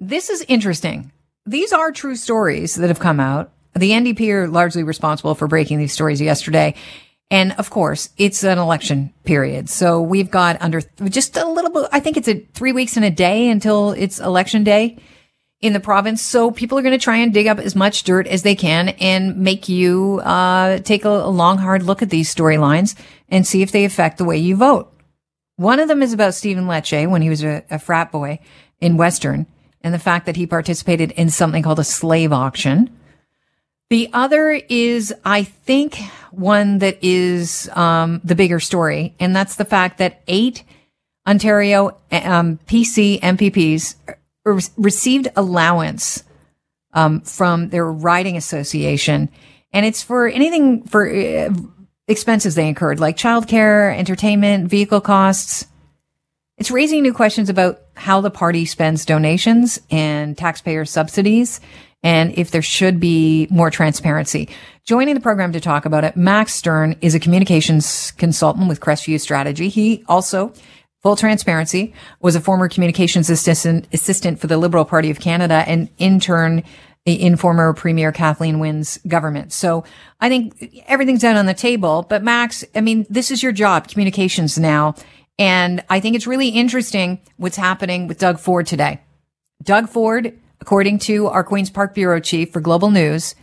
this is interesting. These are true stories that have come out. The NDP are largely responsible for breaking these stories yesterday. And of course, it's an election period. So we've got under just a little bit, I think it's a three weeks and a day until it's election day in the province. So people are going to try and dig up as much dirt as they can and make you, uh, take a, a long, hard look at these storylines and see if they affect the way you vote. One of them is about Stephen Lecce when he was a, a frat boy in Western and the fact that he participated in something called a slave auction. The other is, I think, one that is um, the bigger story, and that's the fact that eight Ontario um, PC MPPs re- received allowance um, from their riding association, and it's for anything for uh, expenses they incurred, like childcare, entertainment, vehicle costs. It's raising new questions about how the party spends donations and taxpayer subsidies and if there should be more transparency. Joining the program to talk about it, Max Stern is a communications consultant with Crestview Strategy. He also Full transparency was a former communications assistant, assistant for the Liberal Party of Canada and intern in former Premier Kathleen Wynne's government. So I think everything's out on the table. But Max, I mean, this is your job, communications now. And I think it's really interesting what's happening with Doug Ford today. Doug Ford according to our Queen's Park Bureau Chief for Global News,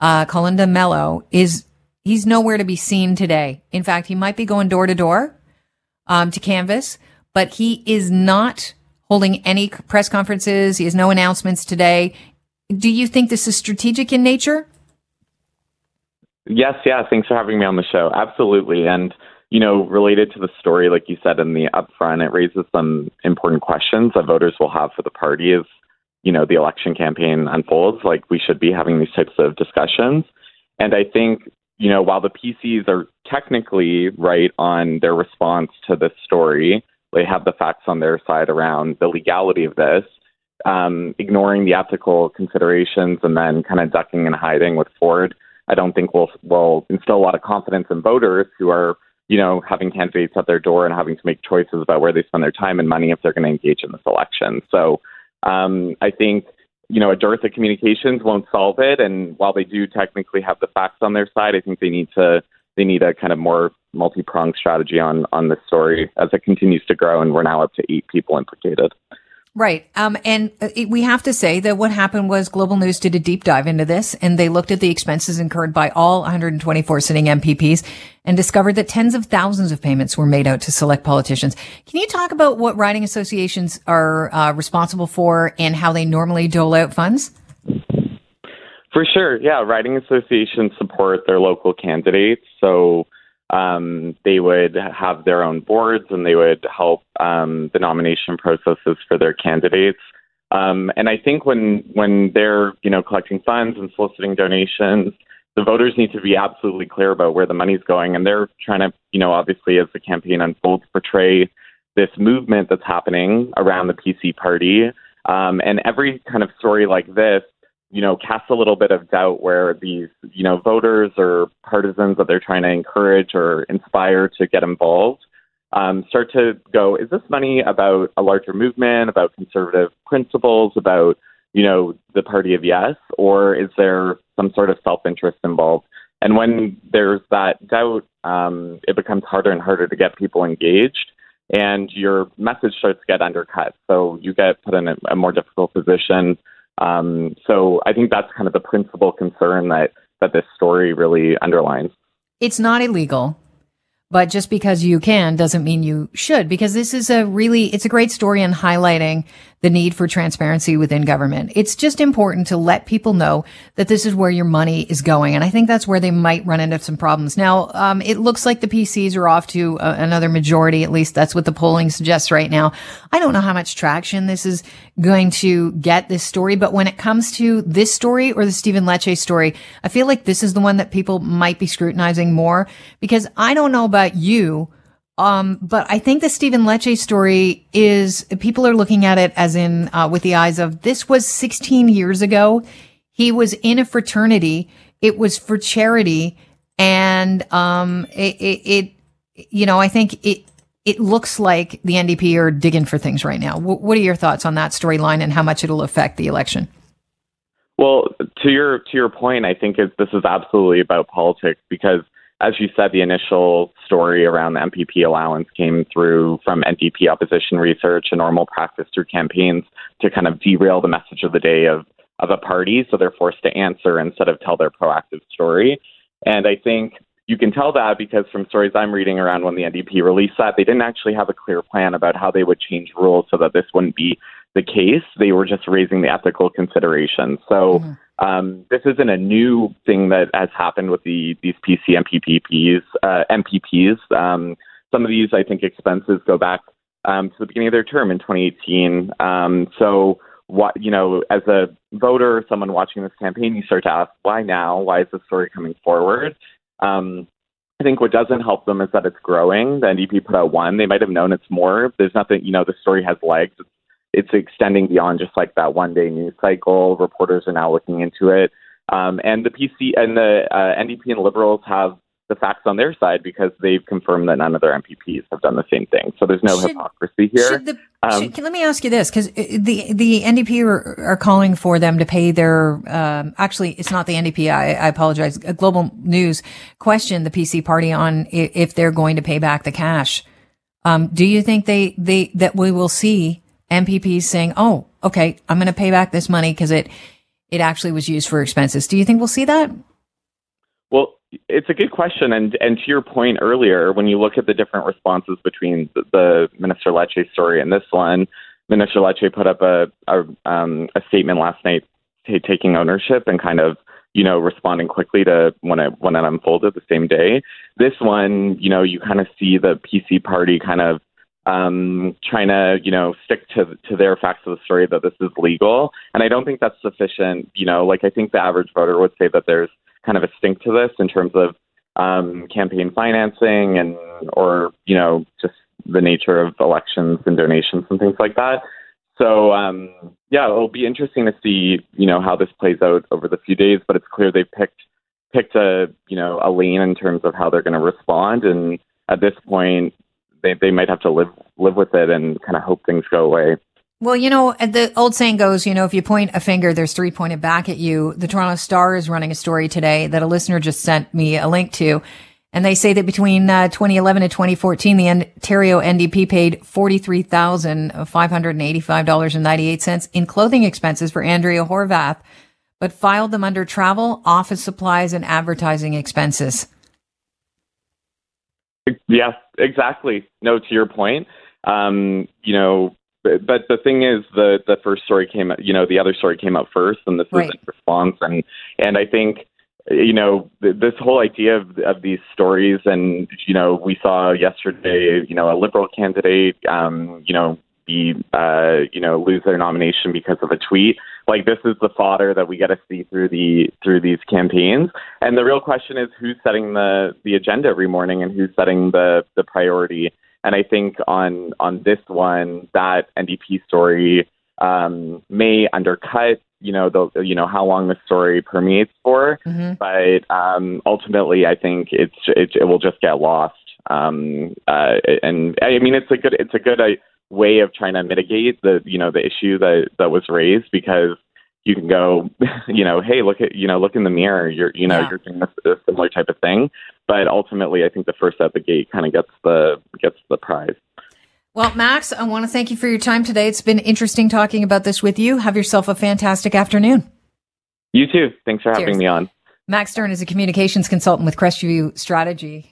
uh, Mello, is he's nowhere to be seen today. In fact, he might be going door to door um, to canvass, but he is not holding any press conferences. He has no announcements today. Do you think this is strategic in nature? Yes, yeah. Thanks for having me on the show. Absolutely. And, you know, related to the story, like you said in the upfront, it raises some important questions that voters will have for the party is you know the election campaign unfolds. Like we should be having these types of discussions. And i think you know while the pcs are technically right on their response to this story they have the facts on their side around the legality of this um, ignoring the ethical considerations and then kind of ducking and hiding with ford i don't think will will instill a lot of confidence in voters who are you know having candidates at their door and having to make choices about where they spend their time and money if they're going to engage in this election so um, I think you know a dearth of communications won't solve it, and while they do technically have the facts on their side, I think they need to they need a kind of more multi pronged strategy on on this story as it continues to grow, and we're now up to eight people implicated. Right. Um, and uh, we have to say that what happened was Global News did a deep dive into this and they looked at the expenses incurred by all 124 sitting MPPs and discovered that tens of thousands of payments were made out to select politicians. Can you talk about what riding associations are uh, responsible for and how they normally dole out funds? For sure. Yeah. Riding associations support their local candidates. So, um, they would have their own boards and they would help um, the nomination processes for their candidates. Um, and I think when when they're you know collecting funds and soliciting donations, the voters need to be absolutely clear about where the money's going, and they're trying to you know obviously as the campaign unfolds portray this movement that's happening around the PC party. Um, and every kind of story like this you know, casts a little bit of doubt where these, you know, voters or partisans that they're trying to encourage or inspire to get involved um, start to go, is this money about a larger movement, about conservative principles, about, you know, the party of yes, or is there some sort of self interest involved? And when there's that doubt, um, it becomes harder and harder to get people engaged and your message starts to get undercut. So you get put in a, a more difficult position um, so I think that's kind of the principal concern that that this story really underlines. It's not illegal. But just because you can doesn't mean you should, because this is a really, it's a great story in highlighting the need for transparency within government. It's just important to let people know that this is where your money is going. And I think that's where they might run into some problems. Now, um, it looks like the PCs are off to uh, another majority. At least that's what the polling suggests right now. I don't know how much traction this is going to get this story, but when it comes to this story or the Stephen Lecce story, I feel like this is the one that people might be scrutinizing more because I don't know about you um, but I think the Stephen Lecce story is people are looking at it as in uh, with the eyes of this was 16 years ago. He was in a fraternity. It was for charity, and um, it, it, it, you know, I think it it looks like the NDP are digging for things right now. W- what are your thoughts on that storyline and how much it'll affect the election? Well, to your to your point, I think this is absolutely about politics because, as you said, the initial story around the MPP allowance came through from NDP opposition research, a normal practice through campaigns to kind of derail the message of the day of of a party, so they're forced to answer instead of tell their proactive story. And I think you can tell that because from stories I'm reading around when the NDP released that, they didn't actually have a clear plan about how they would change rules so that this wouldn't be the case. They were just raising the ethical considerations. So mm-hmm. Um, this isn't a new thing that has happened with the these PC MPPs. Uh, MPPs. Um, some of these, I think, expenses go back um, to the beginning of their term in 2018. Um, so what you know, as a voter, someone watching this campaign, you start to ask, why now? Why is this story coming forward? Um, I think what doesn't help them is that it's growing. The NDP put out one. They might have known it's more. There's nothing, you know, the story has legs. It's, it's extending beyond just like that one day news cycle. Reporters are now looking into it. Um, and the PC and the uh, NDP and Liberals have the facts on their side because they've confirmed that none of their MPPs have done the same thing. So there's no should, hypocrisy here. The, um, should, let me ask you this, because uh, the the NDP are, are, calling for them to pay their. Um, actually, it's not the NDP. I, I apologize. A Global News questioned the PC party on if they're going to pay back the cash. Um, do you think they they that we will see MPPs saying, "Oh, okay, I'm going to pay back this money because it it actually was used for expenses"? Do you think we'll see that? Well, it's a good question, and and to your point earlier, when you look at the different responses between the, the Minister Lecce story and this one, Minister Lecce put up a a, um, a statement last night t- taking ownership and kind of you know responding quickly to when it when it unfolded the same day. This one, you know, you kind of see the PC party kind of um, trying to, you know, stick to to their facts of the story that this is legal, and I don't think that's sufficient. You know, like I think the average voter would say that there's kind of a stink to this in terms of um, campaign financing and or you know just the nature of elections and donations and things like that. So um, yeah, it'll be interesting to see you know how this plays out over the few days. But it's clear they've picked picked a you know a lane in terms of how they're going to respond, and at this point, they they might have to live live with it and kind of hope things go away. Well, you know, the old saying goes, you know, if you point a finger, there's three pointed back at you. The Toronto Star is running a story today that a listener just sent me a link to. And they say that between uh, 2011 and 2014, the Ontario NDP paid $43,585.98 in clothing expenses for Andrea Horwath, but filed them under travel, office supplies, and advertising expenses. Yes, exactly. No, to your point, um, you know, but, but the thing is, the the first story came, you know, the other story came out first, and this right. is in response, and and I think, you know, this whole idea of of these stories, and you know, we saw yesterday, you know, a liberal candidate, um, you know, be uh, you know, lose their nomination because of a tweet. Like this is the fodder that we get to see through the through these campaigns, and the real question is who's setting the the agenda every morning and who's setting the the priority. And I think on on this one, that NDP story um, may undercut, you know, the you know how long the story permeates for. Mm-hmm. But um, ultimately, I think it's it, it will just get lost. Um, uh, and I mean, it's a good it's a good uh, way of trying to mitigate the you know the issue that that was raised because you can go, you know, hey, look at, you know, look in the mirror. You're, you know, yeah. you're doing a, a similar type of thing. But ultimately, I think the first at the gate kind of gets the gets the prize. Well, Max, I want to thank you for your time today. It's been interesting talking about this with you. Have yourself a fantastic afternoon. You too. Thanks for Cheers. having me on. Max Stern is a communications consultant with Crestview Strategy.